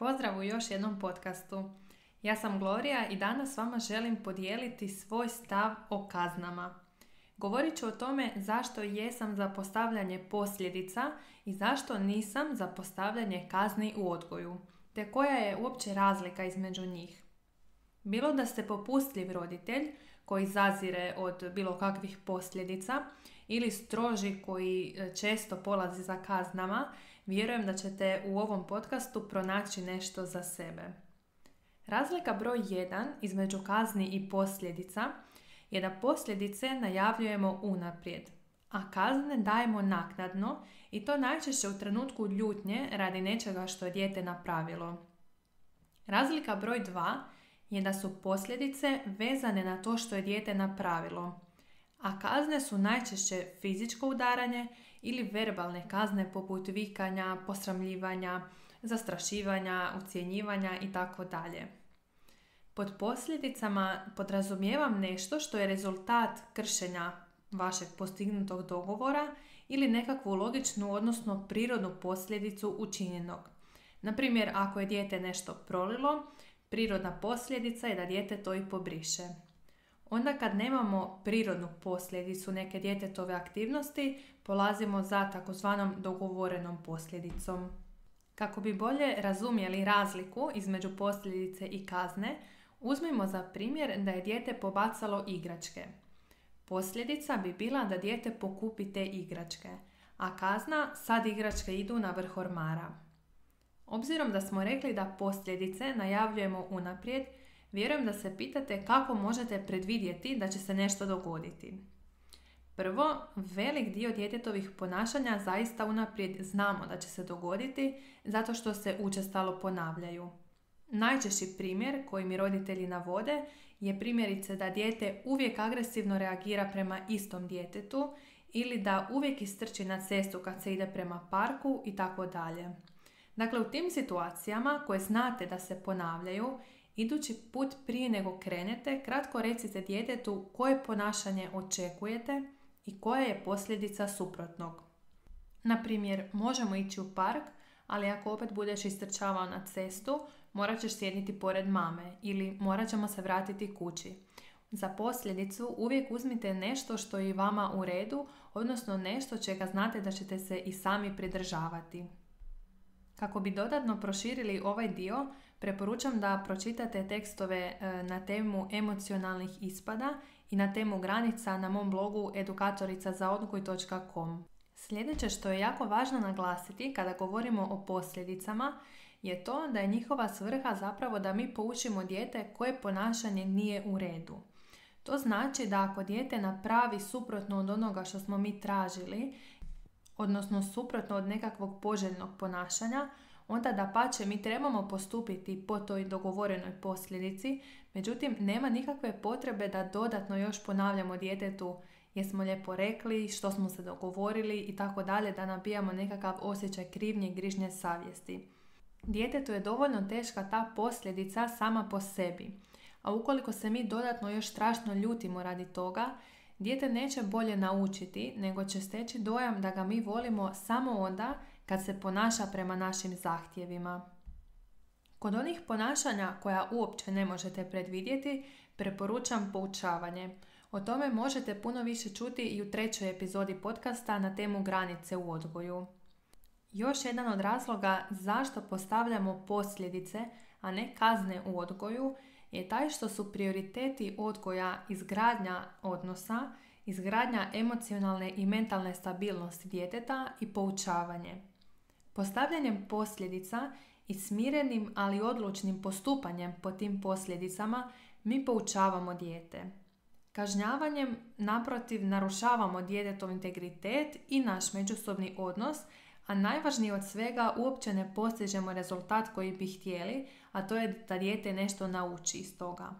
Pozdrav u još jednom podcastu. Ja sam Gloria i danas s vama želim podijeliti svoj stav o kaznama. Govorit ću o tome zašto jesam za postavljanje posljedica i zašto nisam za postavljanje kazni u odgoju, te koja je uopće razlika između njih. Bilo da ste popustljiv roditelj koji zazire od bilo kakvih posljedica ili stroži koji e, često polazi za kaznama, vjerujem da ćete u ovom podcastu pronaći nešto za sebe. Razlika broj 1 između kazni i posljedica je da posljedice najavljujemo unaprijed, a kazne dajemo naknadno i to najčešće u trenutku ljutnje radi nečega što je dijete napravilo. Razlika broj 2 je da su posljedice vezane na to što je dijete napravilo, a kazne su najčešće fizičko udaranje ili verbalne kazne poput vikanja, posramljivanja, zastrašivanja, ucjenjivanja i tako dalje. Pod posljedicama podrazumijevam nešto što je rezultat kršenja vašeg postignutog dogovora ili nekakvu logičnu, odnosno prirodnu posljedicu učinjenog. Na primjer, ako je dijete nešto prolilo, prirodna posljedica je da dijete to i pobriše. Onda kad nemamo prirodnu posljedicu neke djetetove aktivnosti, polazimo za takozvanom dogovorenom posljedicom. Kako bi bolje razumjeli razliku između posljedice i kazne, uzmimo za primjer da je dijete pobacalo igračke. Posljedica bi bila da dijete pokupi te igračke, a kazna sad igračke idu na vrh ormara. Obzirom da smo rekli da posljedice najavljujemo unaprijed, vjerujem da se pitate kako možete predvidjeti da će se nešto dogoditi. Prvo, velik dio djetetovih ponašanja zaista unaprijed znamo da će se dogoditi zato što se učestalo ponavljaju. Najčešći primjer koji mi roditelji navode je primjerice da dijete uvijek agresivno reagira prema istom djetetu ili da uvijek istrči na cestu kad se ide prema parku i tako dalje. Dakle, u tim situacijama koje znate da se ponavljaju, idući put prije nego krenete, kratko recite djetetu koje ponašanje očekujete i koja je posljedica suprotnog. Na primjer, možemo ići u park, ali ako opet budeš istrčavao na cestu, morat ćeš sjediti pored mame ili morat ćemo se vratiti kući. Za posljedicu uvijek uzmite nešto što je i vama u redu, odnosno nešto čega znate da ćete se i sami pridržavati. Kako bi dodatno proširili ovaj dio, preporučam da pročitate tekstove e, na temu emocionalnih ispada i na temu granica na mom blogu edukatoricazaodgoj.com. Sljedeće što je jako važno naglasiti kada govorimo o posljedicama je to da je njihova svrha zapravo da mi poučimo dijete koje ponašanje nije u redu. To znači da ako dijete napravi suprotno od onoga što smo mi tražili odnosno suprotno od nekakvog poželjnog ponašanja, onda da pače mi trebamo postupiti po toj dogovorenoj posljedici, međutim nema nikakve potrebe da dodatno još ponavljamo djetetu jesmo lijepo rekli, što smo se dogovorili i tako dalje, da nabijamo nekakav osjećaj krivnje i grižnje savjesti. Djetetu je dovoljno teška ta posljedica sama po sebi. A ukoliko se mi dodatno još strašno ljutimo radi toga, Dijete neće bolje naučiti, nego će steći dojam da ga mi volimo samo onda kad se ponaša prema našim zahtjevima. Kod onih ponašanja koja uopće ne možete predvidjeti, preporučam poučavanje. O tome možete puno više čuti i u trećoj epizodi podcasta na temu granice u odgoju. Još jedan od razloga zašto postavljamo posljedice, a ne kazne u odgoju, je taj što su prioriteti odgoja izgradnja odnosa, izgradnja emocionalne i mentalne stabilnosti djeteta i poučavanje. Postavljanjem posljedica i smirenim ali odlučnim postupanjem po tim posljedicama mi poučavamo dijete. Kažnjavanjem naprotiv narušavamo djetetov integritet i naš međusobni odnos a najvažnije od svega uopće ne postižemo rezultat koji bi htjeli, a to je da dijete nešto nauči iz toga.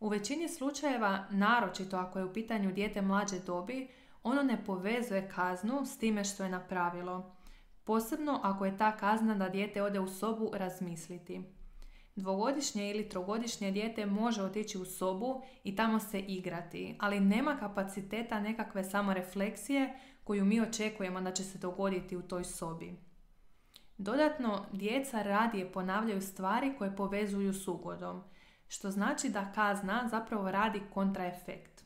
U većini slučajeva, naročito ako je u pitanju dijete mlađe dobi, ono ne povezuje kaznu s time što je napravilo. Posebno ako je ta kazna da dijete ode u sobu razmisliti. Dvogodišnje ili trogodišnje dijete može otići u sobu i tamo se igrati, ali nema kapaciteta nekakve samorefleksije koju mi očekujemo da će se dogoditi u toj sobi. Dodatno, djeca radije ponavljaju stvari koje povezuju s ugodom, što znači da kazna zapravo radi kontraefekt.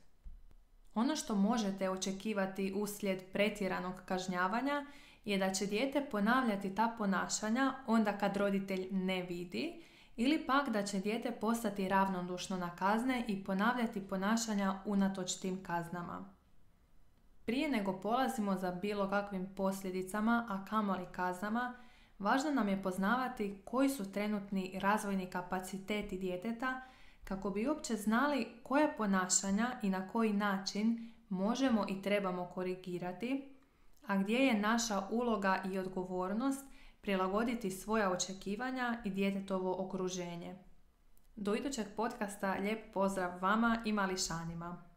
Ono što možete očekivati uslijed pretjeranog kažnjavanja je da će dijete ponavljati ta ponašanja onda kad roditelj ne vidi ili pak da će dijete postati ravnodušno na kazne i ponavljati ponašanja unatoč tim kaznama. Prije nego polazimo za bilo kakvim posljedicama, a kamoli kaznama, važno nam je poznavati koji su trenutni razvojni kapaciteti djeteta kako bi uopće znali koja ponašanja i na koji način možemo i trebamo korigirati, a gdje je naša uloga i odgovornost prilagoditi svoja očekivanja i djetetovo okruženje. Do idućeg podcasta lijep pozdrav vama i mališanima.